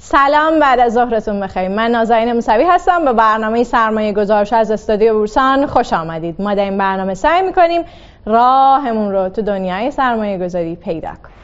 سلام بعد از ظهرتون بخیر. من نازنین موسوی هستم. به برنامه سرمایه گذارش از استودیو بورسان خوش آمدید. ما در این برنامه سعی می‌کنیم راهمون رو تو دنیای سرمایه گذاری پیدا کنیم.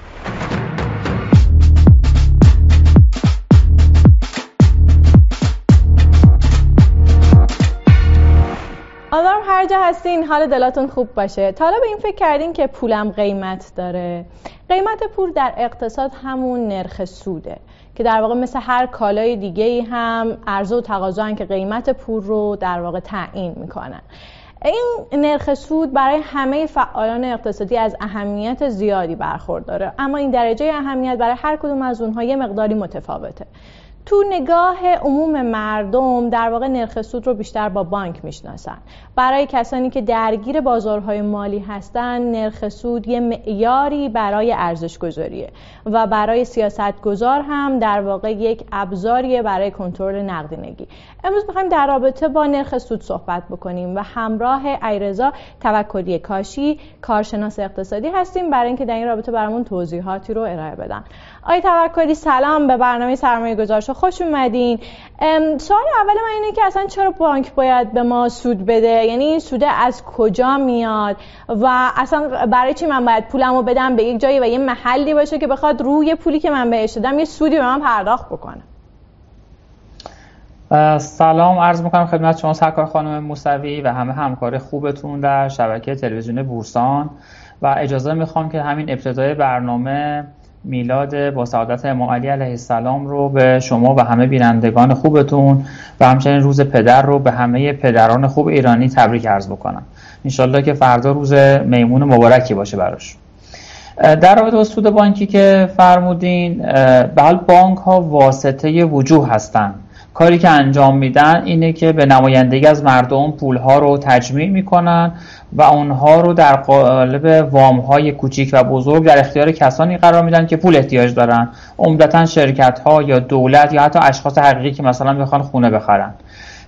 آدم هر جا هستین حال دلاتون خوب باشه. تا به این فکر کردین که پولم قیمت داره. قیمت پول در اقتصاد همون نرخ سوده. که در واقع مثل هر کالای دیگه ای هم عرضه و تقاضا که قیمت پول رو در واقع تعیین می‌کنن. این نرخ سود برای همه فعالان اقتصادی از اهمیت زیادی برخورداره. اما این درجه اهمیت برای هر کدوم از اونها یه مقداری متفاوته. تو نگاه عموم مردم در واقع نرخ سود رو بیشتر با بانک می‌شناسن. برای کسانی که درگیر بازارهای مالی هستن نرخ سود یه معیاری برای ارزش گذاریه و برای سیاست گذار هم در واقع یک ابزاریه برای کنترل نقدینگی. امروز می‌خوایم در رابطه با نرخ سود صحبت بکنیم و همراه ایرزا توکلی کاشی کارشناس اقتصادی هستیم. برای اینکه در این رابطه برامون توضیحاتی رو ارائه بدن. آقای توکلی سلام. به برنامه سرمایه گذارش خوش اومدین. سوال اول من اینه که اصلا چرا بانک باید به ما سود بده؟ یعنی این سوده از کجا میاد؟ و اصلا برای چی من باید پولمو بدم به یک جایی و یه محلی باشه که بخواد روی پولی که من بهش دادم یه سودی به من پرداخت بکنه؟ سلام عرض می‌کنم خدمت شما سرکار خانم موسوی و همه همکار خوبتون در شبکه تلویزیون بورسان. و اجازه می‌خوام که همین ابتدای برنامه میلاد با سعادت امام علی علیه السلام رو به شما و همه بینندگان خوبتون و همچنین روز پدر رو به همه پدران خوب ایرانی تبریک عرض بکنم. انشالله که فردا روز میمون مبارکی باشه براش. در رابطه با سود بانکی که فرمودین به حال بانک ها واسطه وجوه هستند. کاری که انجام میدن اینه که به نمایندگی از مردم پولها رو تجمیع می‌کنن و اونها رو در قالب وام های کوچیک و بزرگ در اختیار کسانی قرار میدن که پول احتیاج دارن. عمدتا شرکت ها یا دولت یا حتی اشخاص حقیقی که مثلا می‌خوان خونه بخرن.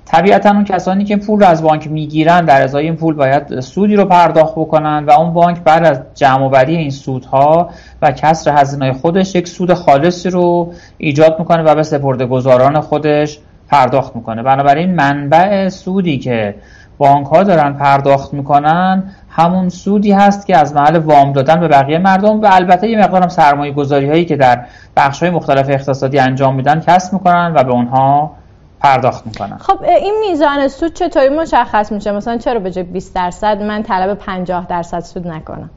طبیعتا اون کسانی که پول رو از بانک می‌گیرن در ازای این پول باید سودی رو پرداخت بکنن و اون بانک بعد از جمع این سودها و کسر هزینه خودش یک سود خالصی رو ایجاد می‌کنه و به سپرده گذاران خودش پرداخت می‌کنه. بنابراین منبع سودی که بانک ها دارن پرداخت می‌کنن همون سودی هست که از محل وام دادن به بقیه مردم و البته یه مقدارم سرمایه گذاری هایی که در بخش های مختلف اقتصادی انجام میدن کسب می‌کنن و به اونها پرداخت می‌کنن. خب این میزان سود چطوری مشخص میشه؟ مثلا چرا به جای 20 درصد من طلب 50 درصد سود نکنم؟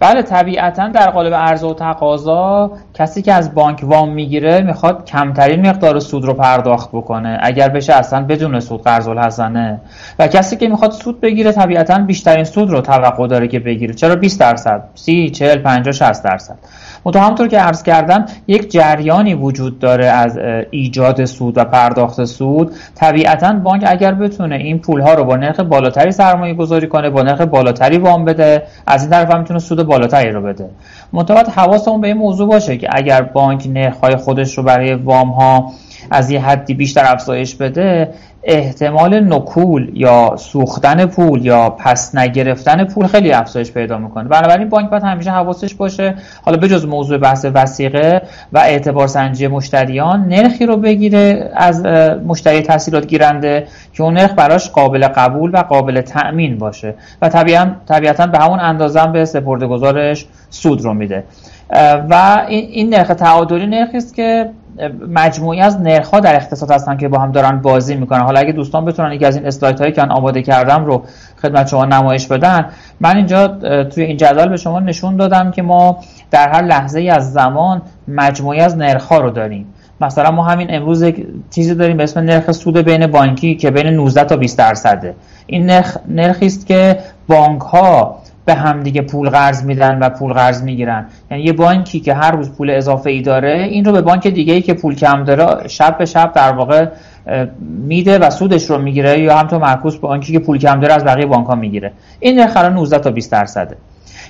بله طبیعتا در قالب عرضه و تقاضا کسی که از بانک وام می‌گیره می‌خواد کمترین مقدار سود رو پرداخت بکنه. اگر بشه اصلا بدون سود قرض الحسنه و کسی که می‌خواد سود بگیره طبیعتا بیشترین سود رو توقع داره که بگیره. چرا؟ 20 درصد. 30 40 50 60 درصد. منتها همونطور که عرض کردم یک جریانی وجود داره از ایجاد سود و پرداخت سود. طبیعتا بانک اگر بتونه این پول ها رو با نرخ بالاتری سرمایه گذاری کنه با نرخ بالاتری وام بده از این طرف هم می‌تونه سود بالاتری رو بده. منتها حواسمون به این موضوع باشه که اگر بانک نرخ های خودش رو برای وام ها از یه حدی بیشتر افزایش بده احتمال نکول یا سوختن پول یا پس نگرفتن پول خیلی افزایش پیدا می‌کنه. بنابراین بانک باید همیشه حواسش باشه. حالا بجز موضوع بحث وسیقه و اعتبار سنجی مشتریان نرخی رو بگیره از مشتری تحصیلات گیرنده که اون نرخ براش قابل قبول و قابل تأمین باشه. و طبیعتا به همون اندازه به سپرده گذارش سود رو میده. و این نرخ تعادلی نرخی است که مجموعی از نرخ ها در اقتصاد هستن که با هم دارن بازی می‌کنن. حالا اگه دوستان بتونن یکی از این اسلایت هایی که من آماده کردم رو خدمت شما نمایش بدن من اینجا توی این جدول به شما نشون دادم که ما در هر لحظه ای از زمان مجموعی از نرخ ها رو داریم. مثلا ما همین امروز چیزی داریم به اسم نرخ سود بین بانکی که بین 19 تا 20 درصده. این نرخ نرخی است که بانک ها به همدیگه پول قرض میدن و پول قرض می‌گیرن. یعنی یه بانکی که هر روز پول اضافه ای داره این رو به بانک دیگه ای که پول کم داره شب به شب در واقع میده و سودش رو می‌گیره یا همطور معکوس بانکی که پول کم داره از بقیه بانک ها می‌گیره. این نرخ 19 تا 20 درصده.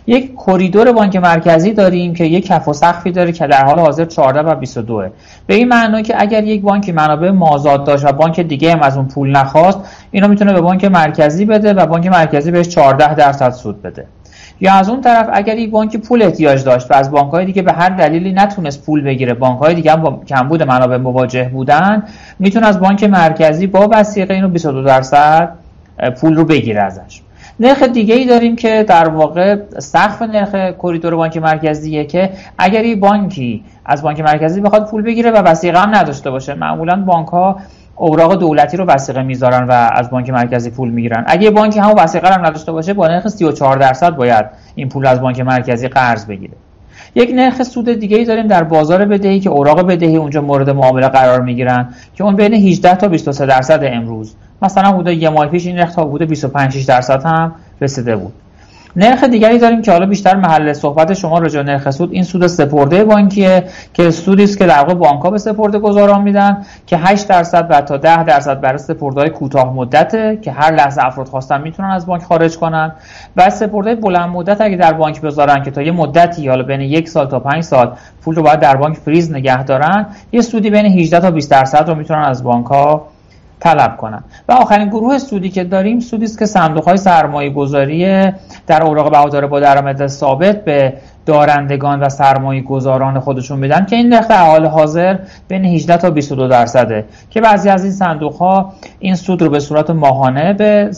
یک کریدور بانک مرکزی داریم که یک کف و سقفی داره که در حال حاضر 14 و 22 به این معنی که اگر یک بانک منابع مازاد داشت و بانک دیگه هم از اون پول نخواست اینا می‌تونه به بانک مرکزی بده و بانک مرکزی بهش 14 درصد سود بده. یا از اون طرف اگر این بانک پول احتیاج داشت و از بانک های دیگه به هر دلیلی نتونست پول بگیره بانک های دیگه هم با کمبود منابع مواجه بودن می‌تونه از بانک مرکزی با وسیقه اینو 22 درصد پول رو بگیره ازش. نرخ دیگه ای داریم که در واقع سقف نرخ کریدور بانک مرکزیه که اگر این بانکی از بانک مرکزی بخواد پول بگیره و وسیقه هم نداشته باشه معمولا بانک ها اوراق دولتی رو وسیقه می‌ذارن و از بانک مرکزی پول می‌گیرن. اگه بانکی همون وسیقه هم نداشته باشه با نرخ 34 درصد باید این پول از بانک مرکزی قرض بگیره. یک نرخ سود دیگه ای داریم در بازار بدهی که اوراق بدهی اونجا مورد معامله قرار می‌گیرن که اون بین 18 تا 23 درصد امروز. مثلا حدود یه ماه پیش این نرخ تا حدود 25 درصد هم رسیده بود. نرخ دیگری داریم که حالا بیشتر محل صحبت شما راجع نرخ سود. این سود سپرده بانکیه که سودی است که در واقع بانک‌ها به سپرده گذاران میدن که 8 درصد و تا 10 درصد برای سپرده‌های کوتاه مدته که هر لحظه افراد خواستن می‌تونن از بانک خارج کنن. و سپرده بلند مدت اگه در بانک بذارن که تا یه مدتی حالا بین یک سال تا 5 سال پول رو باید در بانک فریز نگه دارن یه سودی بین 18 تا 20 درصد رو می‌تونن از بانک‌ها طلب کنن. و آخرین گروه سودی که داریم سودی است که صندوق های سرمایه گذاری در اوراق بهادار با درآمد ثابت به دارندگان و سرمایه گذاران خودشون میدن که این نرخ حال حاضر بین 18 تا 22 درصده. که بعضی از این صندوق ها این سود رو به صورت ماهانه به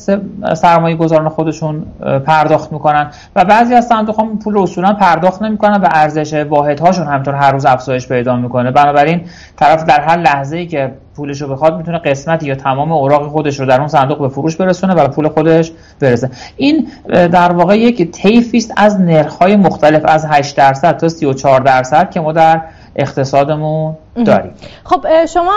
سرمایه گذاران خودشون پرداخت می‌کنن و بعضی از صندوق ها پول اصولا پرداخت نمی‌کنن و ارزش واحد هاشون همطور هر روز افزایش پیدا می‌کنه. بنابراین طرف در هر لحظه ای که پولش رو بخواد می‌تونه قسمتی یا تمام اوراق خودش رو در اون صندوق به فروش برسونه و پول خودش برسه. این در واقع یک طیفی است از نرخ‌های مختلف از 8 درصد تا 34 درصد که ما در اقتصادمون داریم. خب شما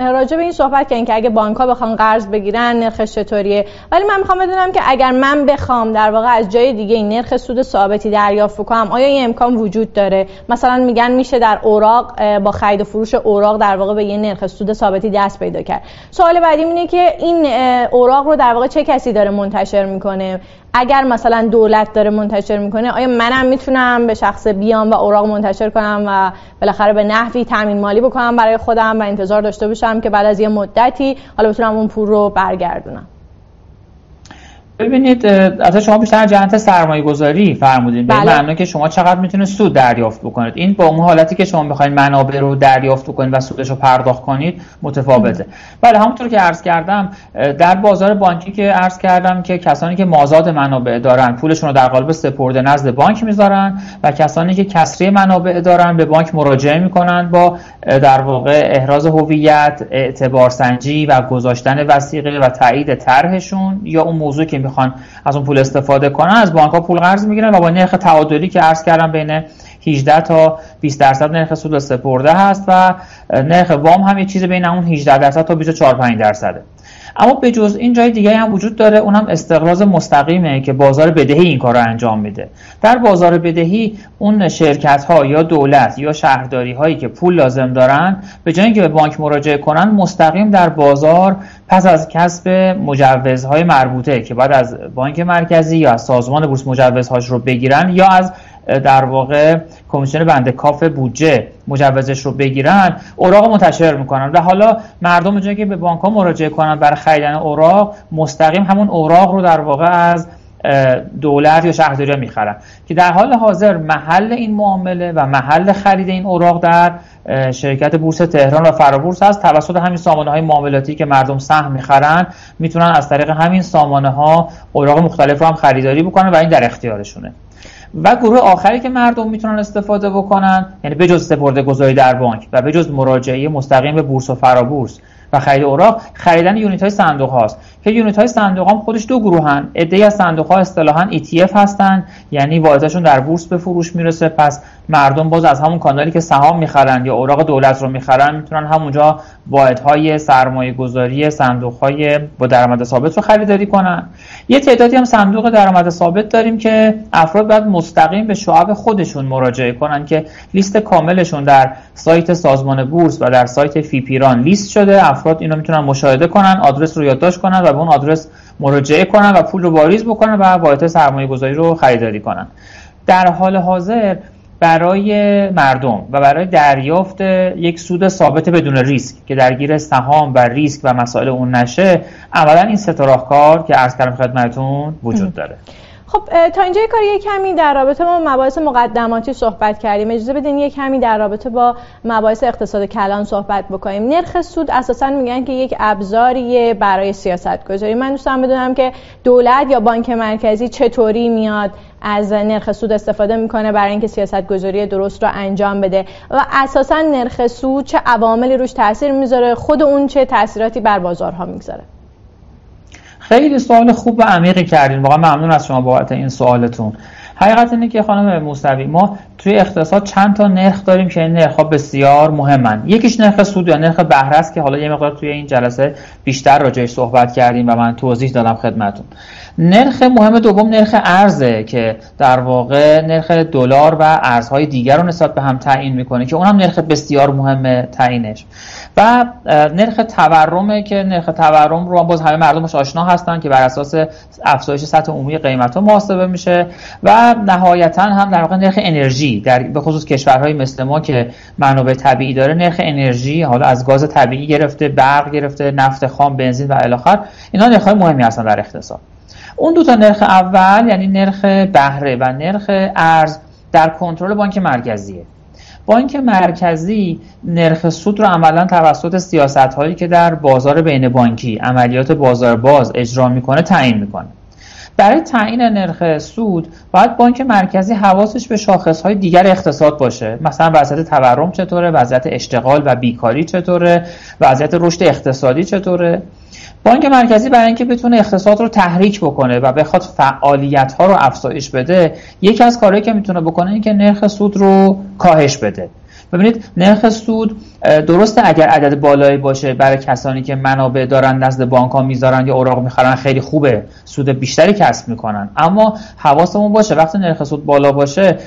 راجع به این صحبت کردین که اگه بانک ها بخوان قرض بگیرن نرخش چطوریه؟ ولی من می‌خوام بدونم که اگر من بخوام در واقع از جای دیگه این نرخ سود ثابتی دریافت کنم آیا این امکان وجود داره؟ مثلا میگن میشه در اوراق با خرید و فروش اوراق در واقع به یه نرخ سود ثابتی دست پیدا کرد. سوال بعدی اینه که این اوراق رو در واقع چه کسی داره منتشر می‌کنه؟ اگر مثلا دولت داره منتشر می‌کنه آیا منم می‌تونم به شخص بیام و اوراق منتشر کنم و بالاخره به نحوی تامین مالی بکنم برای خودم و انتظار داشته باشم که بعد از یه مدتی حالا بتونم اون پول رو برگردونم؟ ببینید از شما بیشتر جهت سرمایه گذاری فرمودید به بله. معنی که شما چقدر می‌تونه سود دریافت بکنید. این با اون حالتی که شما بخواید منابع رو دریافت بکنید و سودش رو پرداخت کنید متفاوته. بله همونطور که عرض کردم در بازار بانکی که عرض کردم که کسانی که مازاد منابع دارن پولشون رو در قالب سپرده نزد بانک می‌ذارن و کسانی که کسری منابع دارن به بانک مراجعه می‌کنن با در واقع احراز هویت اعتبار سنجی و گذاشتن وسیقه و تایید طرحشون یا اون موضوع که می‌خوان از اون پول استفاده کنن از بانک ها پول قرض می‌گیرن و با نرخ تعادلی که عرض کردم بین 18 تا 20 درصد نرخ سود سپرده هست و نرخ وام هم یه چیز بین اون 18 درصد تا 24 5 درصده. اما به جز این جای دیگه هم وجود داره اونم استقراض مستقیمه که بازار بدهی این کار رو انجام میده. در بازار بدهی اون شرکت ها یا دولت یا شهرداری هایی که پول لازم دارن به جای اینکه به بانک مراجعه کنن مستقیم در بازار پس از کسب مجوزهای مربوطه که بعد از بانک مرکزی یا از سازمان بورس مجوزهاش رو بگیرن یا از در واقع کمیسیون بنده کاف بودجه مجوزش رو بگیرن اوراق منتشر می‌کنن. و حالا مردم جایی که به بانک ها مراجعه کنن برای خریدن اوراق مستقیم همون اوراق رو در واقع از دولت یا شهرداری می‌خرن. که در حال حاضر محل این معامله و محل خرید این اوراق در شرکت بورس تهران و فرابورس هست. توسط همین سامانه های معاملاتی که مردم سهم می‌خرن می‌تونن از طریق همین سامانه ها اوراق مختلف رو هم خریداری بکنن و این در اختیارشونه. و گروه آخری که مردم می‌تونن استفاده بکنن یعنی بجز سپرده گذاری در بانک و بجز مراجعه مستقیم به بورس و فرابورس و خرید اوراق خریدن یونیت های صندوق هاست. که یونیت های صندوق هم خودش دو گروهن. عده از صندوق ها اصطلاحا ETF هستن. یعنی واحدشون در بورس به فروش می‌رسه. پس مردم باز از همون کانالی که سهام می‌خرن یا اوراق دولت رو می‌خرن می‌تونن همونجا واحدهای سرمایه گذاری صندوق های با درآمد ثابت رو خریداری کنن. یه تعدادی هم صندوق درآمد ثابت داریم که افراد باید مستقیم به شعب خودشون مراجعه کنن که لیست کاملشون در سایت سازمان بورس و در سایت فیپیران لیست شده. افراد اینو می‌تونن مشاهده کنن آدرس رو یادداشت کنن و به اون آدرس مراجعه کنن و پول رو واریز بکنن و واحد سرمایه گذاری رو خریداری کنن. در حال حاضر برای مردم و برای دریافت یک سود ثابت بدون ریسک که درگیر سهام و ریسک و مسائل اون نشه اولا این سه کار که عرض کردم خدمتتون وجود داره. خب تا اینجا یه کمی در رابطه با مباحث مقدماتی صحبت کردیم. اجازه بدین یه کمی در رابطه با مباحث اقتصاد کلان صحبت بکنیم. نرخ سود اساسا میگن که یک ابزاریه برای سیاست گذاری من دوستم بدونم که دولت یا بانک مرکزی چطوری میاد از نرخ سود استفاده می‌کنه برای اینکه سیاست گذاری درست رو انجام بده و اساسا نرخ سود چه عواملی روش تاثیر می‌ذاره خود اون چه تاثیراتی بر بازارها می‌گذاره. خیلی سوال خوب و عمیقی کردین. واقعا ممنون از شما بابت این سوالتون. حقیقت اینه که خانم موسوی ما توی اقتصاد چند تا نرخ داریم که این نرخ بسیار مهمن. یکیش نرخ سود یا نرخ بهره است که حالا یه مقدار توی این جلسه بیشتر راجعش صحبت کردیم و من توضیح دادم خدمتون نرخ مهم دوم نرخ ارزه که در واقع نرخ دلار و ارزهای دیگر رو نسبت به هم تعیین می‌کنه که اونم نرخ بسیار مهم تعیینش. و نرخ تورمه که نرخ تورم رو باز همه مردمش آشنا هستن که بر اساس افزایش سطح عمومی قیمت ها محاسبه میشه و نهایتا هم در واقع نرخ انرژی در به خصوص کشورهای مثل ما که منابع طبیعی داره نرخ انرژی حالا از گاز طبیعی گرفته برق گرفته نفت خام بنزین و الاخر اینا نرخ های مهمی هستن در اقتصاد. اون دو تا نرخ اول یعنی نرخ بهره و نرخ ارز در کنترل بانک مرکزیه. بانک مرکزی نرخ سود رو عملا توسط سیاست هایی که در بازار بین بانکی عملیات بازار باز اجرا می‌کنه تعیین می‌کنه. برای تعیین نرخ سود باید بانک مرکزی حواسش به شاخص های دیگر اقتصاد باشه. مثلا وضعیت تورم چطوره وضعیت اشتغال و بیکاری چطوره وضعیت رشد اقتصادی چطوره. بانک مرکزی برای اینکه بتونه اقتصاد رو تحریک بکنه و بخواد فعالیت ها رو افزایش بده یکی از کارهایی که می‌تونه بکنه این که نرخ سود رو کاهش بده. ببینید نرخ سود درسته اگر عدد بالایی باشه برای کسانی که منابع دارن نزد بانک ها می‌ذارن یا اوراق می‌خرن خیلی خوبه. سود بیشتری کسب می‌کنن. اما حواسمون باشه وقتی نرخ سود بالا باشه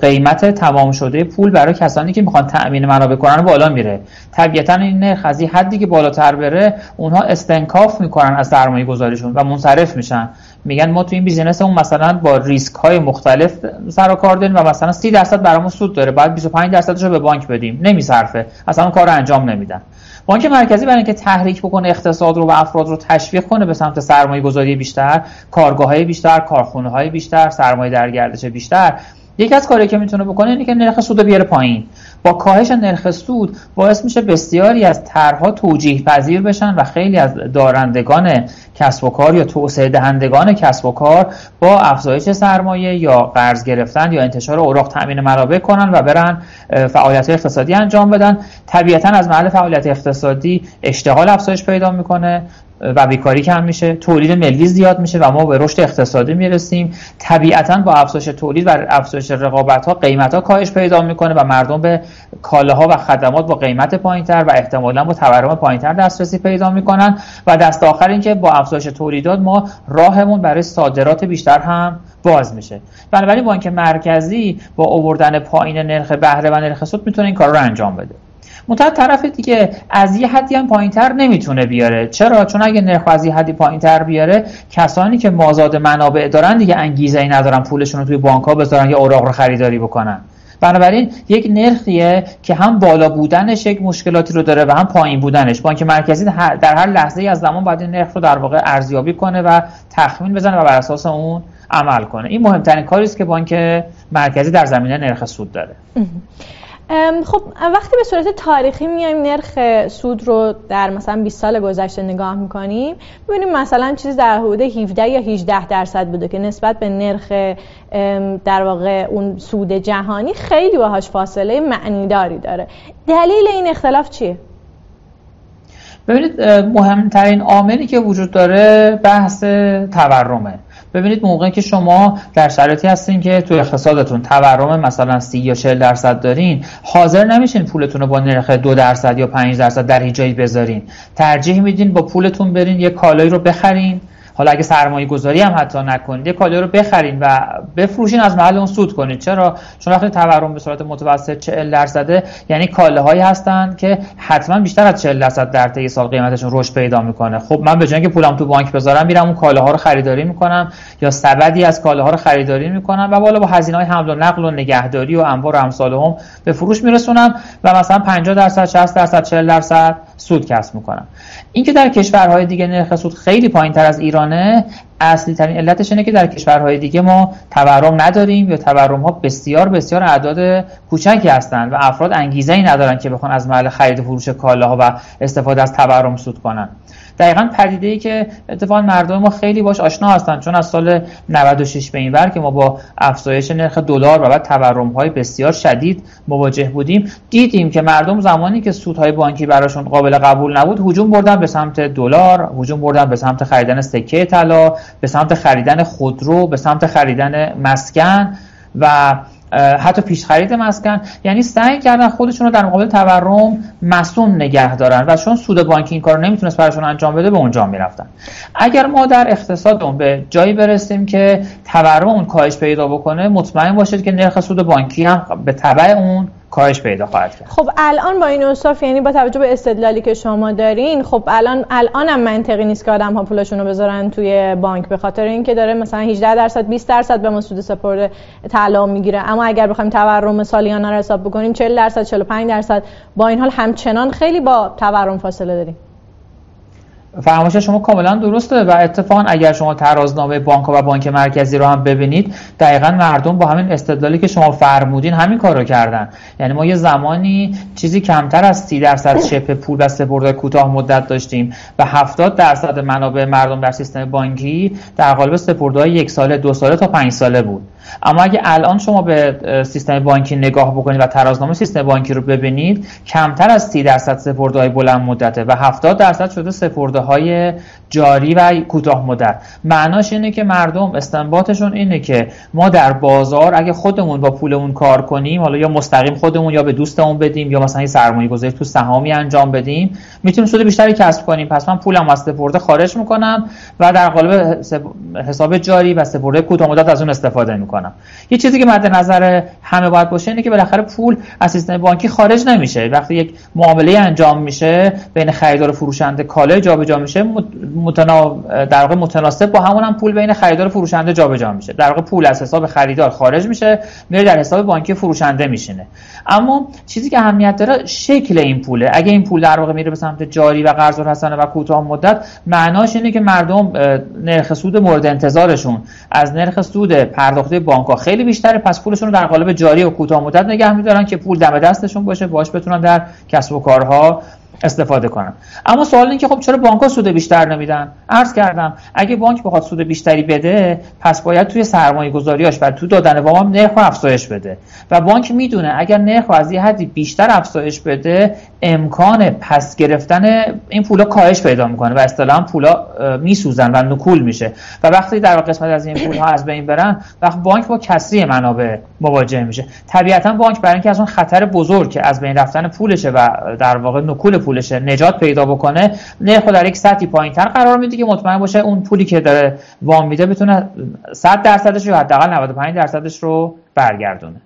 قیمت تمام شده پول برای کسانی که می‌خوان تأمین منابع کنن بالا میره. طبیعتا این نرخ از حدی که بالاتر بره اونها استنکاف می‌کنن از سرمایه گذاریشون و منصرف میشن. میگن ما تو این business اون مثلا با ریسک های مختلف سر و کار داریم و مثلا 30 درصد برامون سود داره بعد 25 درصدش رو به بانک بدیم. نمیصرفه. اصلا اون کار رو انجام نمیدن. بانک مرکزی برای اینکه تحریک بکنه اقتصاد رو و افراد رو تشویق کنه به سمت سرمایه گذاری بیشتر کارگاه های بیشتر کارخونه های بیشتر سرمایه در گردش بیشتر یکی از کاری که می‌تونه بکنه اینه که نرخ سود بیاره پایین. با کاهش نرخ سود باعث میشه بسیاری از طرحها توجیه پذیر بشن و خیلی از دارندگان کسب و کار یا توسعه دهندگان کسب و کار با افزایش سرمایه یا قرض گرفتن یا انتشار اوراق تامین منابع کنن و برن فعالیت اقتصادی انجام بدن. طبیعتا از محل فعالیت اقتصادی اشتغال افزایش پیدا می‌کنه. و بیکاری کم میشه تولید ملی زیاد میشه و ما به رشد اقتصادی می‌رسیم. طبیعتا با افزایش تولید و افزایش رقابت ها قیمت ها کاهش پیدا می‌کنه و مردم به کالاها و خدمات با قیمت پایینتر و احتمالا با تورم پایینتر دسترسی پیدا می‌کنن. و دست آخر اینکه با افزایش تولیدات ما راهمون برای صادرات بیشتر هم باز میشه. بنابراین بانک مرکزی با آوردن پایین نرخ بهره و نرخ سود می‌تونه این کار رو انجام بده. منتها طرف دیگه از یه حدی هم پایینتر نمی‌تونه بیاره. چرا؟ چون اگه نرخ از یه حدی پایینتر بیاره کسانی که مازاد منابع دارن دیگه انگیزه ای ندارن پولشون رو توی بانک ها بذارن یا اوراق رو خریداری بکنن. بنابراین یک نرخیه که هم بالا بودنش یک مشکلاتی رو داره و هم پایین بودنش. بانک مرکزی در هر لحظه ای از زمان باید این نرخ رو در واقع ارزیابی کنه و تخمین بزنه و بر اساس اون عمل کنه. این مهمترین کاری است که بانک مرکزی در زمینه نرخ سود داره. خب وقتی به صورت تاریخی میایم نرخ سود رو در مثلا 20 سال گذشته نگاه می‌کنیم ببینیم مثلا چیزی در حدود 17 یا 18 درصد بوده که نسبت به نرخ در واقع اون سود جهانی خیلی باهاش فاصله معنیداری داره دلیل این اختلاف چیه؟ ببینید مهمترین عاملی که وجود داره بحث تورمه ببینید موقعی که شما در شرایطی هستین که تو اقتصادتون تورم مثلا 30 یا 40 درصد دارین حاضر نمیشین پولتون رو با نرخ 2 درصد یا 5 درصد در جایی بذارین. ترجیح میدین با پولتون برین یه کالایی رو بخرین. حالا اگه سرمایه گذاری هم حتی نکنید یه کالای رو بخرین و بفروشین از محل اون سود کنید. چرا؟ چون وقتی تورم به صورت متوسط 40 درصده یعنی کالاهایی هستن که حتما بیشتر از 40 درصد در طی سال قیمتشون رشد پیدا می‌کنه. خب من به جای اینکه پولم تو بانک بذارم میرم اون کالاها رو خریداری می‌کنم یا سبدی از کالاها رو خریداری می‌کنم و بالا با هزینه های حمل و نقل و نگهداری و انبار و امثال هم به فروش میرسونم و مثلا 50 درصد 60 درصد 40 درصد سود کسب می‌کنم. اینکه در کشورهای دیگه نرخ سود خیلی پایین تر از ایرانه اصلی ترین علتش اینه که در کشورهای دیگه ما تورم نداریم یا تورم ها بسیار بسیار اعداد کوچکی هستند و افراد انگیزه ای ندارن که بخوان از محل خرید و فروش کالاها و استفاده از تورم سود کنن. دقیقا پدیده ای که اتفاقا مردم ما خیلی باش آشنا هستن چون از سال 96 به این ور که ما با افزایش نرخ دلار و بعد تورم های بسیار شدید مواجه بودیم دیدیم که مردم زمانی که سودهای بانکی براشون قابل قبول نبود هجوم بردن به سمت دلار هجوم بردن به سمت خریدن سکه طلا به سمت خریدن خودرو به سمت خریدن مسکن و حتی پیش خرید مسکن. یعنی سعی کردن خودشون رو در مقابل تورم مسون نگه دارن و چون سود بانکی این کار نمی‌تونست براشون انجام بده به اونجا می‌رفتن. اگر ما در اقتصاد اون به جایی برسیم که تورم اون کاهش پیدا بکنه مطمئن باشید که نرخ سود بانکی هم به تبع اون کاهش پیدا خواهد کرد. خب الان با این اوصاف یعنی با توجه به استدلالی که شما دارین خب الان الان هم منطقی نیست که آدم ها پولشون رو بذارن توی بانک به خاطر اینکه داره مثلا 18 درصد 20 درصد به ما سود سپرده طلا می‌گیره. اما اگر بخوایم تورم سالیانه رو حساب بکنیم 40 درصد 45 درصد با این حال همچنان خیلی با تورم فاصله داریم. فرمایش شما کاملا درسته و اتفاقا اگر شما ترازنامه بانک و بانک مرکزی رو هم ببینید دقیقا مردم با همین استدلالی که شما فرمودین همین کار رو کردن. یعنی ما یه زمانی چیزی کمتر از 30 درصد شپ پول و سپرده کوتاه مدت داشتیم و 70 درصد منابع مردم در سیستم بانکی در قالب سپرده یک ساله دو ساله تا پنج ساله بود. اما اگه الان شما به سیستم بانکی نگاه بکنید و ترازنامه سیستم بانکی رو ببینید کمتر از 30 درصد سپرده های بلند مدته و 70 درصد شده سپرده های جاری و کوتاه مدت. معناش اینه که مردم استنباطشون اینه که ما در بازار اگه خودمون با پولمون کار کنیم حالا یا مستقیم خودمون یا به دوستمون بدیم یا مثلا سرمایه گذاری تو سهامی انجام بدیم می‌تونیم سود بیشتری کسب کنیم. پس من پولم از سپرده خارج می‌کنم و در قالب حساب جاری و سپرده کوتاه مدت از اون استفاده می‌کنم. یه چیزی که مد نظر همه باید باشه اینه که بالاخره پول از سیستم بانکی خارج نمیشه. وقتی یک معامله انجام میشه بین خریدار و فروشنده کالای جابجا میشه متنا... در واقع متناسب با همون هم پول بین خریدار و فروشنده جابجا میشه. در واقع پول از حساب خریدار خارج میشه میره در حساب بانکی فروشنده میشینه. اما چیزی که اهمیت داره شکل این پوله. اگه این پول در واقع میره به سمت جاری و قرض الحسنه و کوتاه مدت معناش اینه که مردم نرخ سود مورد انتظارشون. از نرخ سود پرداخته بانک خیلی بیشتره پس پولشون رو در قالب جاری و کوتاه مدت نگه میدارن که پول دم دستشون باشه باش بتونن در کسب و کارها استفاده کنن. اما سوال این که خب چرا بانک سود بیشتر نمیدن؟ عرض کردم اگه بانک بخواد سود بیشتری بده پس باید توی سرمایه گذاریاش و تو دادن وام هم نرخ افزایش بده. و بانک می‌دونه اگر نرخ از یه حدی بیشتر افزایش بده امکان پس گرفتن این پولا کاهش پیدا می‌کنه و اصطلاحا پولا میسوزن و نکول میشه. و وقتی در قسمت از این پول ها از بین برن وقت بانک با کسری منابع مواجه میشه. طبیعتا بانک برای اینکه از اون خطر بزرگ که از بین رفتن پولشه و در واقع نکول پولش نجات پیدا بکنه نرخ در یک سطحی پایینتر قرار میده که مطمئن باشه اون پولی که داره وام میده بتونه 100 درصدش رو حداقل 95 درصدش رو برگردونه.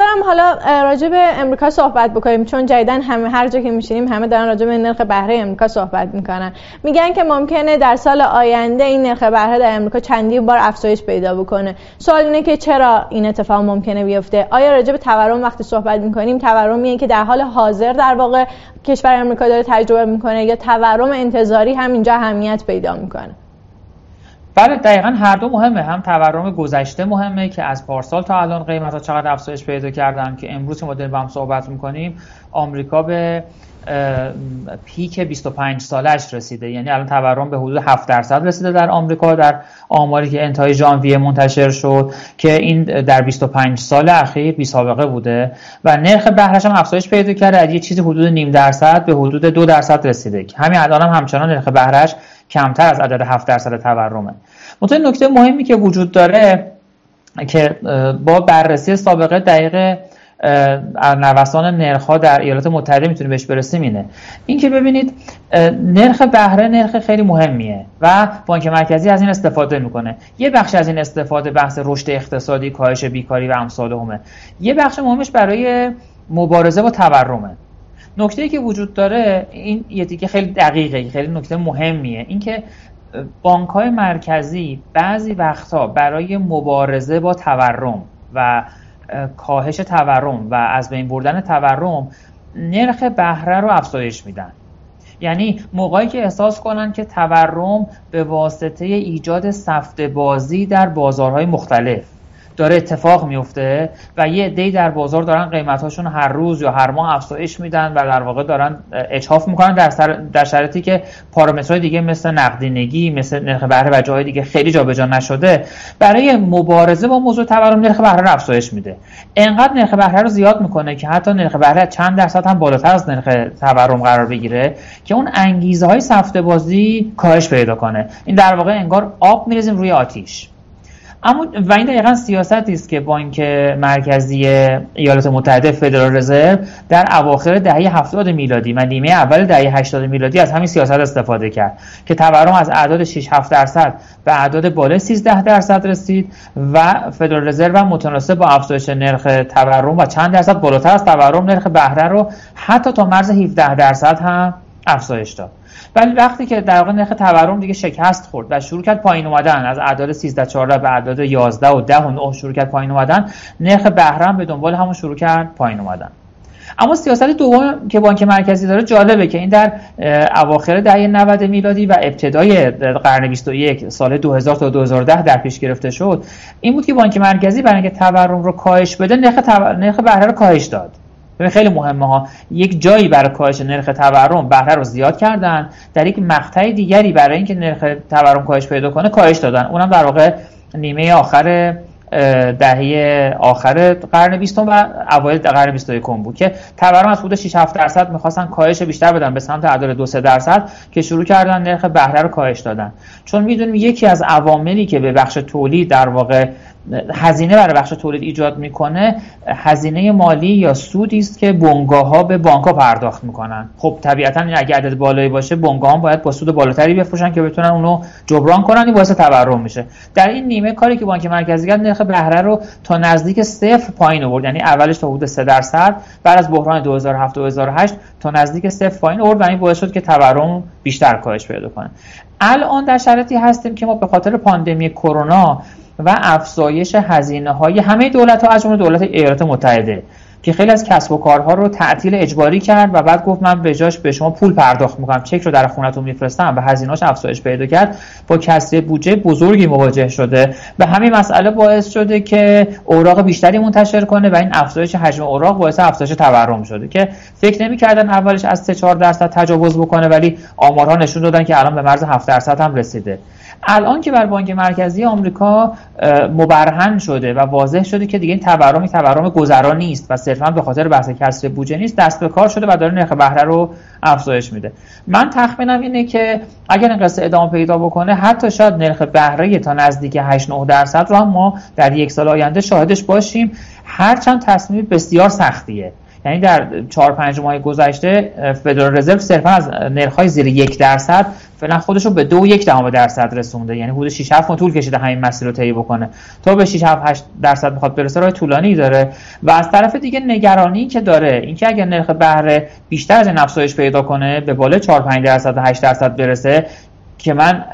دارم حالا راجع به امریکا صحبت بکنیم چون جدیدن همه هر جا که میشینیم همه دارن راجع به نرخ بهره امریکا صحبت می‌کنن. میگن که ممکنه در سال آینده این نرخ بهره در امریکا چندی بار افزایش پیدا بکنه. سوال اینه که چرا این اتفاق ممکنه بیفته؟ آیا راجع به تورم وقتی صحبت می‌کنیم تورمیه که در حال حاضر در واقع کشور امریکا داره تجربه می‌کنه یا تورم انتظاری همینجا اهمیت پیدا می‌کنه؟ بله دقیقا هر دو مهمه. هم تورم گذشته مهمه که از پارسال تا الان قیمت ها چقدر افزایش پیدا کردن که امروز ما داریم با هم صحبت می‌کنیم آمریکا به پیک 25 سالش رسیده. یعنی الان تورم به حدود 7 درصد رسیده در آمریکا در آماری که انتهای ژانویه منتشر شد که این در 25 سال اخیر بی سابقه بوده و نرخ بهرش هم افزایش پیدا کرده. از یه چیزی حدود نیم درصد به حدود دو درصد رسیده. همین الان هم همچنان نرخ بهرش کمتر از عدد 7 درصد تورمه. منتها نکته مهمی که وجود داره که با بررسی سابقه دقیق نوسان نرخ در ایالات متحده می‌تونیم بهش برسیم اینه اینکه ببینید نرخ بهره نرخ خیلی مهمیه و بانک مرکزی از این استفاده می‌کنه. یه بخش از این استفاده بحث رشد اقتصادی کاهش بیکاری و امثال همه. یه بخش مهمش برای مبارزه با تورمه. نکته که وجود داره این یه دیگه خیلی دقیقه خیلی نکته مهمیه. اینکه بانک های مرکزی بعضی وقتها برای مبارزه با تورم و کاهش تورم و از بین بردن تورم نرخ بهره رو افزایش میدن. یعنی موقعی که احساس کنن که تورم به واسطه ایجاد سفت بازی در بازارهای مختلف داره اتفاق میفته و یه دی در بازار دارن قیمتاشون هر روز یا هر ماه افزایش میدن و در واقع دارن اجحاف می‌کنن در, در شرایطی که پارامترهای دیگه مثل نقدینگی مثل نرخ بهره و جاهای دیگه خیلی جابجا نشده برای مبارزه با موضوع تورم نرخ بهره رو افزایش میده. انقدر نرخ بهره رو زیاد می‌کنه که حتی نرخ بهره چند درصد هم بالاتر از نرخ تورم قرار بگیره که اون انگیزه های سفته بازی کاهش پیدا کنه. این در واقع انگار آب میریزیم روی آتیش. اما و این دقیقا سیاستی است که بانک مرکزی ایالات متحده فدرال رزرو در اواخر دهه 70 میلادی و نیمه اول دهه 80 میلادی از همین سیاست استفاده کرد که تورم از اعداد 6 7 درصد به اعداد بالای 13 درصد رسید و فدرال رزرو هم متناسب با افزایش نرخ تورم و چند درصد بالاتر از تورم نرخ بهره رو حتی تا مرز 17 درصد هم افزایش داد. ولی وقتی که در واقع نرخ تورم دیگه شکست خورد و شروع کرد پایین اومدن از اعداد 13 14 به اعداد 11 و 10 و 9 شروع کرد پایین اومدن نرخ بهره به دنبال همون شروع کرد پایین اومدن. اما سیاست دوم که بانک مرکزی داره جالبه که این در اواخر دهه 90 میلادی و ابتدای قرن 21 سال 2000 تا 2010 در پیش گرفته شد این بود که بانک مرکزی برای اینکه تورم رو کاهش بده نرخ تور... نرخ بهره رو کاهش داد. خیلی مهمه ها. یک جایی برای کاهش نرخ تورم بهره رو زیاد کردن در یک مقطع دیگری برای اینکه نرخ تورم کاهش پیدا کنه کاهش دادن. اونم در واقع نیمه آخر دهه آخر قرن بیستم و اوایل قرن 21 بود که تورم از حدود 6 7 درصد می‌خواستن کاهش بیشتر بدن به سمت اعداد 2 3 درصد که شروع کردن نرخ بهره رو کاهش دادن. چون می‌دونیم یکی از عواملی که به بخش تولید در واقع هزینه برای بخش تولید ایجاد می‌کنه هزینه مالی یا سودی است که بنگاه ها به بانک ها پرداخت می‌کنن. خب طبیعتا این اگه عدد بالایی باشه بنگاه ها باید با سود بالاتری بفروشن که بتونن اونو جبران کنن این باعث تورم میشه. در این نیمه کاری که بانک مرکزی کرد نرخ بهره رو تا نزدیک صفر پایین آورد یعنی اولش تا حدود 3 درصد بعد از بحران 2007 2008 تا نزدیک صفر پایین آورد و این باعث شد که تورم بیشتر کاهش پیدا کنه. الان در شرایطی هستیم که ما به خاطر پاندمی کرونا و افزایش هزینه های همه دولت ها از جمله دولت ایالات متحده که خیلی از کسب و کارها رو تعطیل اجباری کرد و بعد گفت من به جاش به شما پول پرداخت می‌کنم چک رو در خونتون میفرستم و هزینه‌اش افزایش پیدا کرد. با کسری بودجه بزرگی مواجه شده. و همین مسئله باعث شده که اوراق بیشتری منتشر کنه و این افزایش حجم اوراق باعث افزایش تورم شده که فکر نمی‌کردن اولش از 3 4 درصد تجاوز بکنه ولی آمارها نشون دادن که الان به مرز 7 درصد هم رسیده. الان که بر بانک مرکزی آمریکا مبرهن شده و واضح شده که دیگه این تورم تورم گذرا نیست و صرفا به خاطر بحث کسر بودجه نیست دست به کار شده و داره نرخ بهره رو افزایش میده. من تخمینم اینه که اگر این قصه ادامه پیدا بکنه حتی شاید نرخ بهره تا نزدیک 8 9 درصد رو هم ما در یک سال آینده شاهدش باشیم. هرچند تصمیم بسیار سختیه. یعنی در 4 5 ماه گذشته فدرال رزرو صرفا از نرخ‌های زیر یک درصد فعلا خودش رو به دو یک دهم درصد رسونده. یعنی حدود 6 7 طول کشیده همین مسیر رو طی بکنه. تا به 6 7 8 درصد می‌خواد برسه راه طولانی داره. و از طرف دیگه نگرانی که داره اینکه اگر نرخ بهره بیشتر از این افزایش پیدا کنه به بالا 4 5 درصد و 8 درصد برسه که من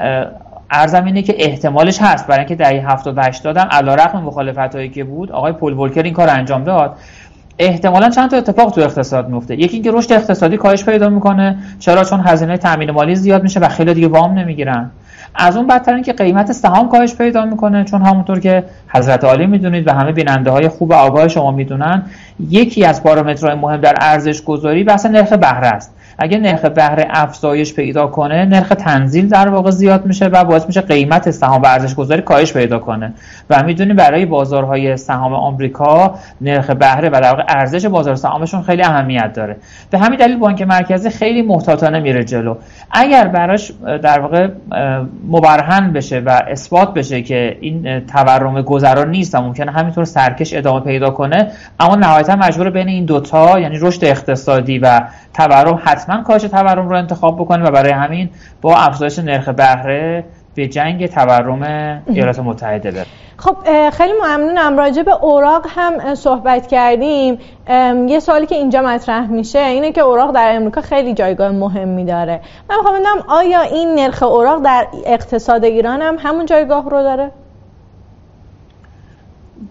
ارزم اینه که احتمالش هست. برای اینکه دهه 70 و 80 هم علیرغم مخالفت هایی که بود آقای پول ولکر این کار انجام داد. احتمالا چند تا اتفاق تو اقتصاد میفته یکی اینکه رشد اقتصادی کاهش پیدا می‌کنه چرا؟ چون هزینه تامین مالی زیاد میشه و خیلی دیگه وام نمی‌گیرن. از اون بدتر اینکه قیمت سهام کاهش پیدا می‌کنه چون همونطور که حضرت عالی می‌دونید و همه بیننده های خوب آگاه شما می‌دونن یکی از پارامترهای مهم در ارزش گذاری بحث نرخ بهره است. اگه نرخ بهره افزایش پیدا کنه نرخ تنزیل در واقع زیاد میشه و باعث میشه قیمت سهام و ارزش گذاری کاهش پیدا کنه. و می‌دونیم برای بازارهای سهام آمریکا نرخ بهره و در واقع ارزش بازار سهامشون خیلی اهمیت داره. به همین دلیل بانک مرکزی خیلی محتاطانه میره جلو. اگر براش در واقع مبرهن بشه و اثبات بشه که این تورم گذرا نیست و ممکنه همینطور سرکش ادامه پیدا کنه اما نهایتا مجبور بین این دوتا یعنی رشد اقتصادی و تورم حتما کاهش تورم رو انتخاب بکنه و برای همین با افزایش نرخ بهره به جنگ تورم ایالات متحده بره. خب خیلی ممنونم. راجع به اوراق هم صحبت کردیم. یه سوالی که اینجا مطرح میشه اینه که اوراق در امریکا خیلی جایگاه مهمی داره. من می‌خوام بدونم آیا این نرخ اوراق در اقتصاد ایران هم همون جایگاه رو داره؟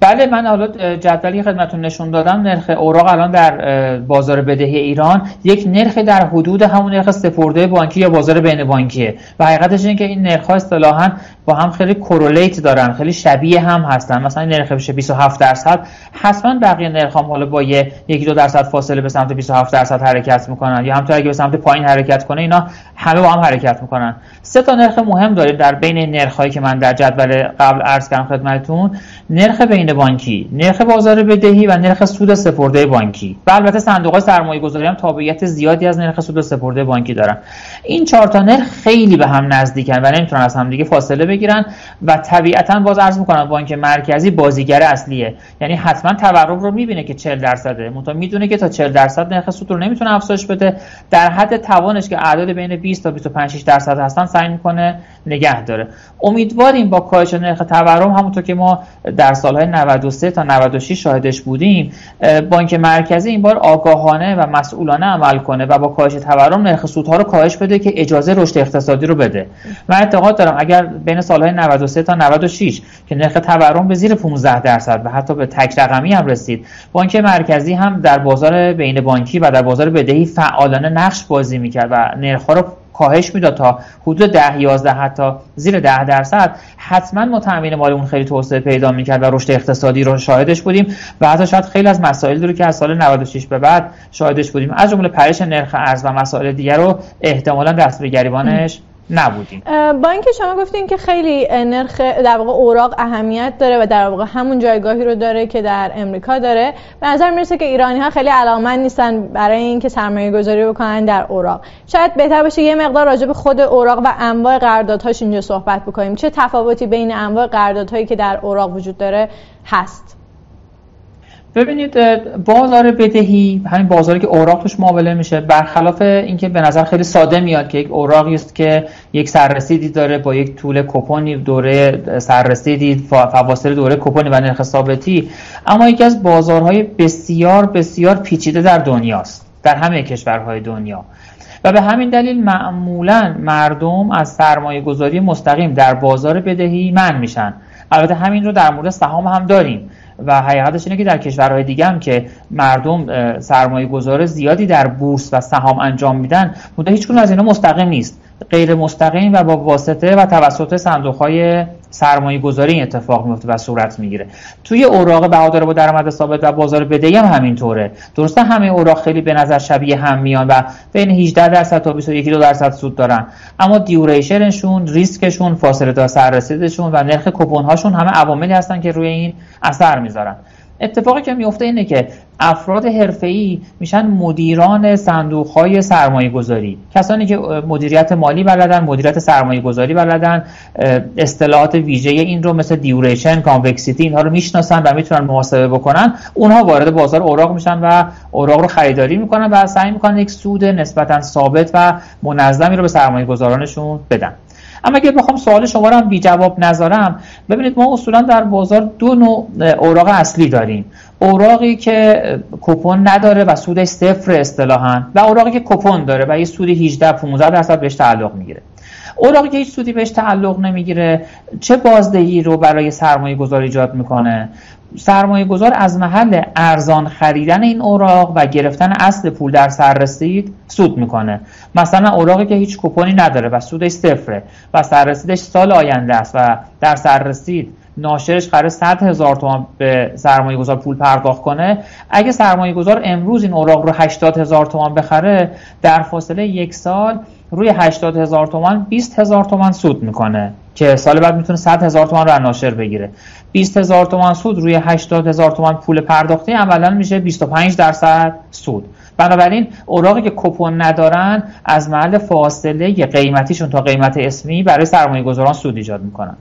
بله من حالا جدولی خدمتون نشون دادم نرخ اوراق الان در بازار بدهی ایران یک نرخ در حدود همون نرخ سپرده بانکی یا بازار بین بانکیه. و حقیقتش اینه که این نرخ ها اصطلاحا با هم خیلی کورولیت دارن خیلی شبیه هم هستن. مثلا نرخ بشه 27 درصد. حتما بقیه نرخ هم حالا با یه یکی دو درصد فاصله به سمت 27 درصد حرکت می‌کنن. یا همونطور اگه به سمت پایین حرکت کنه اینا همه با هم حرکت می‌کنن. سه تا نرخ مهم داریم در بین نرخ هایی که من در جدول قبل عرض کردم خدمتتون. نرخ بین بانکی نرخ بازار بدهی و نرخ سود سپرده بانکی. و البته صندوق های سرمایه گذاری هم تابعیت زیادی از نرخ سود سپرده بانکی دارن. این چهار تا نرخ خیلی به هم نزدیکن و نمی‌تونن از همدیگه فاصله بگیرن و طبیعتا باز عرض می‌کنم بانک مرکزی بازیگر اصلیه. یعنی حتما تورم رو می‌بینه که 40 درصده منتها می‌دونه که تا 40 درصد نرخ سود رو نمی‌تونه افزایش بده. در حد توانش که اعداد بین 20 تا 25 درصد هستن سعی می‌کنه نگه داره. امیدواریم با کاهش نرخ تورم همونطور که ما در سالهای 93 تا 96 شاهدش بودیم بانک مرکزی این بار آگاهانه و مسئولانه عمل کنه و با کاهش تورم نرخ سودها رو کاهش بده که اجازه رشد اقتصادی رو بده. من اعتقاد دارم اگر بین سالهای 93 تا 96 که نرخ تورم به زیر 15 درصد و حتی به تک رقمی هم رسید. بانک مرکزی هم در بازار بین بانکی و در بازار بدهی فعالانه نقش بازی می‌کرد و نرخ رو کاهش می‌داد تا حدود 10 11 حتی زیر 10 درصد. حتما ما تامین مال اون خیلی توسعه پیدا می‌کرد و رشد اقتصادی رو شاهدش بودیم و حتی شاید خیلی از مسائل رو که از سال 96 به بعد شاهدش بودیم. از جمله پرش نرخ ارز و مسائل دیگر رو احتمالا دست به گریبانش نبودیم. با اینکه شما گفتین که خیلی نرخ در واقع اوراق اهمیت داره و در واقع همون جایگاهی رو داره که در امریکا داره به نظر می‌رسه که ایرانی ها خیلی علاقمند نیستن برای اینکه سرمایه گذاری بکنن در اوراق. شاید بهتر باشه یه مقدار راجع به خود اوراق و انواع قراردادهاش اینجا صحبت بکنیم. چه تفاوتی بین انواع قراردادهایی که در اوراق وجود داره هست؟ ببینید بازار بدهی همین بازاری که اوراق توش معامله میشه برخلاف اینکه به نظر خیلی ساده میاد که یک اوراقی است که یک سررسیدی داره با یک طول کوپونی دوره سررسیدی فواصل دوره کوپونی و نرخ ثابتی. اما یکی از بازارهای بسیار بسیار پیچیده در دنیاست در همه کشورهای دنیا. و به همین دلیل معمولا مردم از سرمایه گذاری مستقیم در بازار بدهی من میشن. البته همین رو در مورد سهام هم داریم. و حقیقتش اینه که در کشورهای دیگه هم که مردم سرمایه گذار زیادی در بورس و سهام انجام میدن بوده هیچ از اینا مستقیم نیست. غیر مستقیم و با واسطه و توسط صندوق های سرمایه گذاری اتفاق میفته و صورت می‌گیره. توی اوراق بهادار با درآمد ثابت و بازار بدهی هم همینطوره. درسته همه اوراق خیلی به نظر شبیه هم میان و بین 18 درصد تا 21 دو درصد سود دارن. اما دیوریشنشون ریسکشون فاصله تا سررسیدشون و نرخ کوپن هاشون همه عواملی هستن که روی این اثر می‌ذارن. اتفاقی که میفته اینه که افراد حرفه‌ای میشن مدیران صندوق‌های سرمایه گذاری کسانی که مدیریت مالی بلدن مدیریت سرمایه گذاری بلدن اصطلاحات ویژه این رو مثل دیوریشن کانوکسیتی اینها رو می‌شناسن و می‌تونن محاسبه بکنن. اونها وارد بازار اوراق میشن و اوراق رو خریداری می‌کنن و سعی می‌کنن یک سود نسبتا ثابت و منظمی رو به سرمایه گذارانشون بدن. اما اگر بخوام سوال شما رو هم بی جواب نذارم ببینید ما اصولا در بازار دو نوع اوراق اصلی داریم. اوراقی که کوپن نداره و سودش صفر اصطلاحا و اوراقی که کوپن داره و یه سود 18 15 درصد بهش تعلق می‌گیره. اوراقی که هیچ سودی بهش تعلق نمی‌گیره چه بازدهی رو برای سرمایه گذاری ایجاد می‌کنه؟ سرمایه گذار از محل ارزان خریدن این اوراق و گرفتن اصل پول در سر رسید سود می‌کنه. مثلا اوراقی که هیچ کوپنی نداره و سودش صفره و سررسیدش سال آینده است و در سررسید ناشرش قرار 100 هزار تومان به سرمایه گذار پول پرداخت کنه. اگه سرمایه گذار امروز این اوراق رو 80 هزار تومان بخره در فاصله یک سال روی 80 هزار تومان 20 هزار تومان سود می‌کنه که سال بعد می‌تونه 100 هزار تومان رو ناشر بگیره. 20 هزار تومان سود روی 80 هزار تومان پول پرداختی عملا میشه 25 درصد سود. بنابراین اوراقی که کپون ندارن از محل فاصله قیمتیشون تا قیمت اسمی برای سرمایه گذاران سود ایجاد می‌کنن.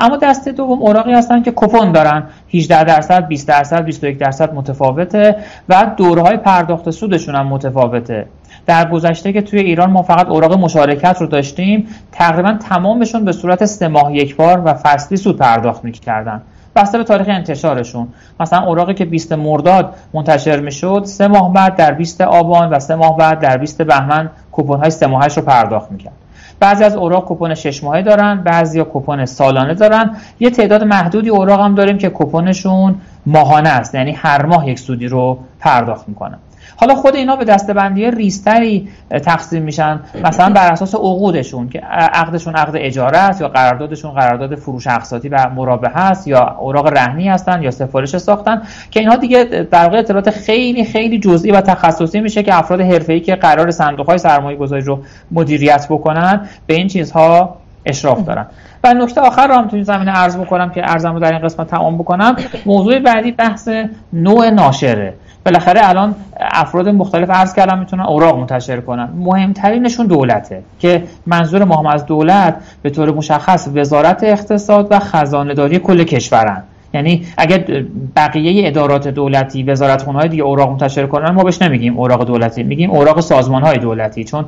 اما دسته دوم اوراقی هستن که کپون دارن. 18 درصد 20 درصد 21 درصد متفاوته و دورهای پرداخت سودشون هم متفاوته. در گذشته که توی ایران ما فقط اوراق مشارکت رو داشتیم تقریبا تمامشون به صورت سه ماه یک بار و فصلی سود پرداخت می‌کردن. بسته به تاریخ انتشارشون. مثلا اوراقی که 20 مرداد منتشر می‌شد سه ماه بعد در 20 آبان و سه ماه بعد در 20 بهمن کوپن های سه ماهش رو پرداخت می‌کرد. بعضی از اوراق کوپن 6 ماهه دارن بعضی کوپن سالانه دارن. یه تعداد محدودی اوراق هم داریم که کوپنشون ماهانه است یعنی هر ماه یک سودی رو پرداخت می‌کنن. حالا خود اینا به دستبندی ریستری تقسیم میشن. مثلا بر اساس عقودشون که عقدشون عقد اجاره است یا قراردادشون قرارداد فروش اقساطی و مرابحه است یا اوراق رهنی هستن یا سفارش ساختن که اینها دیگه در واقع اطلاعات خیلی خیلی جزئی و تخصصی میشه که افراد حرفه‌ای که قرار صندوق های سرمایه گذاری رو مدیریت بکنن به این چیزها اشراف دارن. و نکته آخر رو هم تو این زمینه عرض بکنم که ارزم رو در این قسمت تمام بکنم. موضوع بعدی بحث نوع ناشره. بالاخره الان افراد مختلف عرض کردم می‌تونن اوراق منتشر کنن. مهمترینشون دولته که منظور ما هم از دولت به طور مشخص وزارت اقتصاد و خزانه داری کل کشورن. یعنی اگر بقیه ادارات دولتی وزارت های دیگه اوراق منتشر کنن ما بهش نمیگیم اوراق دولتی میگیم اوراق سازمان های دولتی چون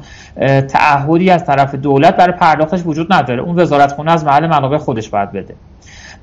تعهدی از طرف دولت برای پرداختش وجود نداره. اون وزارت خونه از محل منابع خودش باید بده.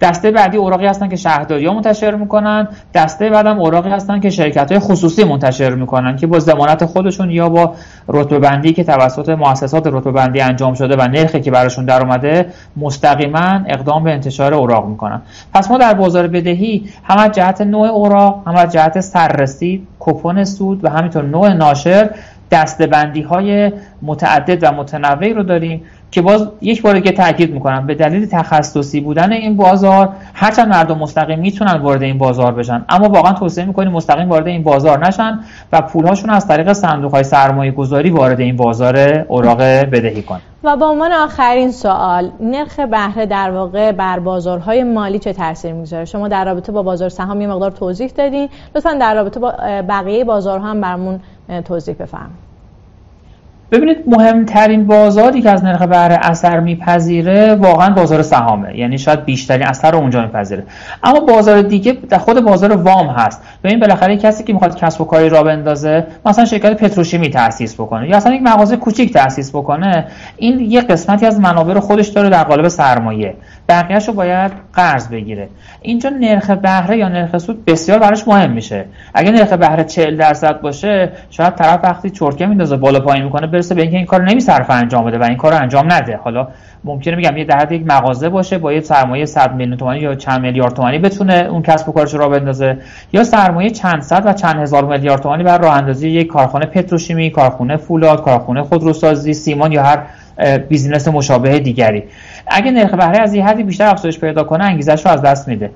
دسته بعدی اوراقی هستن که شهرداری ها منتشر می‌کنن دسته بعدم اوراقی هستن که شرکت های خصوصی منتشر می‌کنن که با ضمانت خودشون یا با رتبه بندی که توسط مؤسسات رتبه بندی انجام شده و نرخی که براشون در اومده مستقیما اقدام به انتشار اوراق می‌کنن. پس ما در بازار بدهی هم جهت نوع اوراق هم جهت سررسید کوپن سود و همینطور نوع ناشر دستبندی های متعدد و متنوعی رو داریم که باز یک بار دیگه تاکید می‌کنم به دلیل تخصصی بودن این بازار هرچند مردم مستقیم می‌تونن وارد این بازار بشن اما واقعا توصیه می‌کنیم مستقیم وارد این بازار نشن و پولهاشون از طریق صندوق های سرمایه گذاری وارد این بازار اوراق بدهی کن. و با عنوان آخرین سوال نرخ بهره در واقع بر بازارهای مالی چه تاثیر می‌گذاره؟ شما در رابطه با بازار سهام یه مقدار توضیح دادین. لطفا در رابطه با بقیه بازارها هم برامون توضیح بفرمایید. ببینید مهمترین بازاری که از نرخ بهره اثر میپذیره واقعا بازار سهامه. یعنی شاید بیشترین اثر رو اونجا میپذیره. اما بازار دیگه در خود بازار وام هست. ببین بالاخره کسی که می‌خواد کسب و کاری را بندازه مثلا شرکت پتروشیمی تاسیس بکنه یا اصلا یک مغازه کوچیک تاسیس بکنه این یه قسمتی از منابع رو خودش داره در قالب سرمایه. بقیهش رو باید قرض بگیره. اینجا نرخ بهره یا نرخ سود بسیار براش مهم میشه. اگه نرخ بهره 40 درصد باشه شاید طرف وقتی چرتکه میندازه بالا پایین می‌کنه برسه به اینکه این کار نمیصرفه انجام بده و این کار رو انجام نده. حالا ممکنه میگم یه در یک مغازه باشه با یه سرمایه 100 میلیون تومانی یا چند میلیارد تومانی بتونه اون کسب و کارش رو بندازه یا سرمایه چند صد و چند هزار میلیارد تومانی بر راه اندازی یک کارخانه پتروشیمی، کارخانه فولاد، کارخانه خودروسازی، سیمان یا هر بیزینس مشابه دیگری. اگه نرخ بهره از یه حدی بیشتر افزایش پیدا کنه انگیزش رو از دست میده.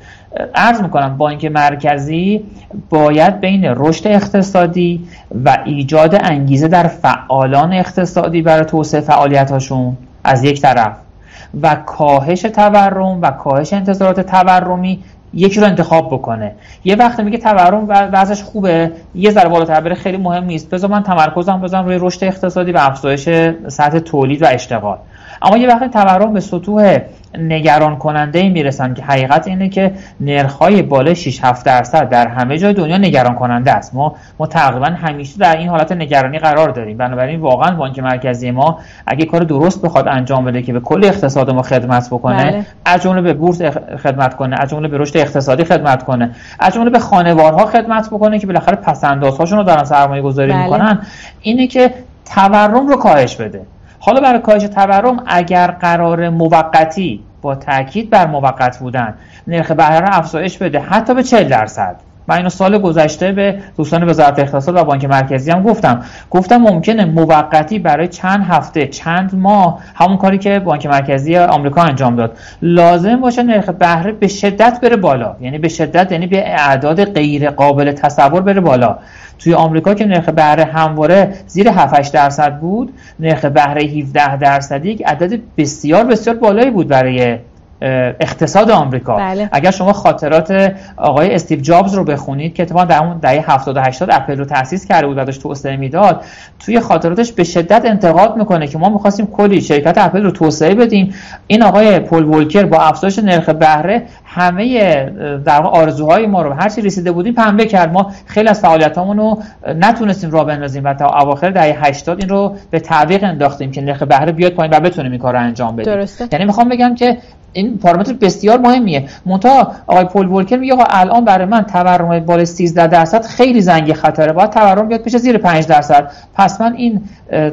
عرض می‌کنم بانک مرکزی باید بین رشد اقتصادی و ایجاد انگیزه در فعالان اقتصادی برای توسعه فعالیت هاشون از یک طرف و کاهش تورم و کاهش انتظارات تورمی یکی رو انتخاب بکنه. یه وقت میگه تورم وضعش خوبه. یه ذره بالاتر بره خیلی مهم نیست. بذار من تمرکزم بزنم روی رشد اقتصادی و افزایش سطح تولید و اشتغال. اما یه وقتی تورم به سطوح نگران کننده ای می‌رسن که حقیقت اینه که نرخ‌های بالای 6 7 درصد در همه جای دنیا نگران کننده است. ما ما تقریبا همیشه در این حالت نگرانی قرار داریم. بنابراین واقعا بانک مرکزی ما اگه کار درست بخواد انجام بده که به کل اقتصاد ما خدمت بکنه بله. از جمله به بورس خدمت کنه از جمله به رشد اقتصادی خدمت کنه. از جمله به خانوارها خدمت بکنه که بالاخره پسندازهاشون رو دارن سرمایه گذاری بله. می‌کنن. اینه که تورم رو کاهش بده. حالا برای کاهش تورم اگر قرار موقتی با تاکید بر موقت بودن نرخ بهره افزایش بده حتی به 40 درصد. من اینو سال گذشته به دوستان وزارت اقتصاد و بانک مرکزی هم گفتم. گفتم ممکنه موقتی برای چند هفته چند ماه همون کاری که بانک مرکزی آمریکا انجام داد. لازم باشه نرخ بهره به شدت بره بالا. یعنی به شدت یعنی به اعداد غیر قابل تصور بره بالا. توی آمریکا که نرخ بهره همواره زیر 7 درصد بود نرخ بهره 17 درصدی یک عدد بسیار بسیار بالایی بود برای اقتصاد آمریکا بله. اگر شما خاطرات آقای استیو جابز رو بخونید که اتفاقا در اون دهه 70 و 80 اپل رو تأسیس کرده بود و داشت توسعه می‌داد توی خاطراتش به شدت انتقاد می‌کنه که ما می‌خواستیم کلی شرکت اپل رو توسعه بدیم این آقای پول ولکر با افزایش نرخ بهره همه در آرزوهای ما رو هر چی رسیده بودیم پنبه کرد. ما خیلی از فعالیتامون رو نتونستیم راه بندازیم و تا اواخر دهه 80 این رو به تعویق انداختیم که نرخ بهره بیاد پایین و بتونیم این کار رو انجام بدیم. درسته. یعنی می‌خوام بگم که این پارامتر بسیار مهمیه. مونتا آقای پول ولکر میگه الان برای من تورم بالای 13 درصد خیلی زنگ خطره. باید تورم بیاد پیش زیر 5 درصد. پس من این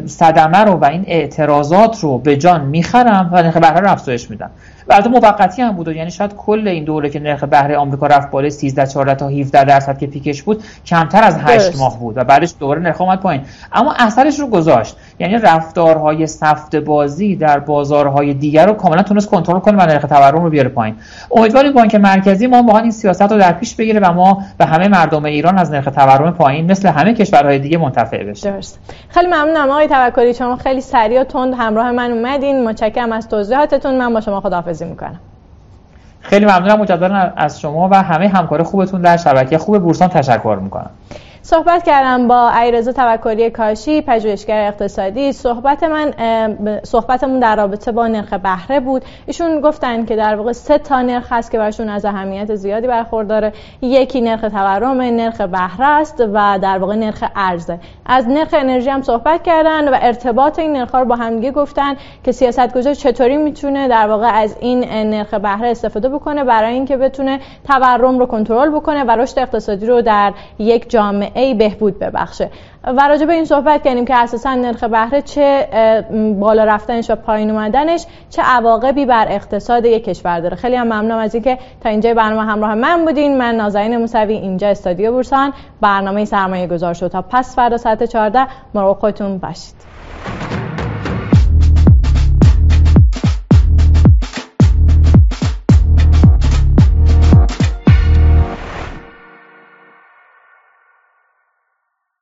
صدمه رو و این اعتراضات رو به جان می‌خرم و نرخ بهره رو افزایش میدم. و البته موقتی هم بود یعنی شاید کل این دوره که نرخ بهره آمریکا رفت بالای 13 14 تا 17 درصد که پیکش بود کمتر از 8 ماه بود و بعدش دوره نرخ اومد پایین. اما اثرش رو گذاشت. یعنی رفتارهای سفت بازی در بازارهای دیگر رو کاملا تونست کنترل کنه و نرخ تورم رو بیاره پایین. امیدواریم بانک مرکزی ما واقعا این سیاست رو در پیش بگیره و ما به همه مردم ایران از نرخ تورم پایین مثل همه کشورهای دیگه منتفع بشیم. درست. خیلی ممنونم. آقای توکلی شما خیلی سریع و تند همراه من اومدین. متشکرم از توضیحاتتون. من با شما خداحافظی می‌کنم. خیلی ممنونم. مجددا از شما و همه همکار خوبتون در شبکه خوب بورسان تشکر می‌کنم. صحبت کردم با ایرزا توکلی کاشی پژوهشگر اقتصادی. صحبت من صحبتمون در رابطه با نرخ بهره بود. ایشون گفتن که در واقع سه تا نرخ هست که براشون از اهمیت زیادی برخورداره. یکی نرخ تورم نرخ بهره است و در واقع نرخ ارزه. از نرخ انرژی هم صحبت کردن و ارتباط این نرخ رو با همدیگه گفتن که سیاستگزار چطوری می‌تونه در واقع از این نرخ بهره استفاده بکنه برای اینکه بتونه تورم رو کنترل بکنه و رشد اقتصادی رو در یک جامعه ای بهبود ببخشه. و راجع به این صحبت کردیم که اساسا نرخ بهره چه بالا رفتنش و پایین اومدنش چه عواقبی بر اقتصاد یک کشور داره. خیلی هم ممنونم از اینکه تا اینجا برنامه همراه من بودین. من نازنین موسوی اینجا استادیو بورسان. برنامه سرمایه گذار شد. تا پس فردا ساعت 14 مراقب خودتون باشید.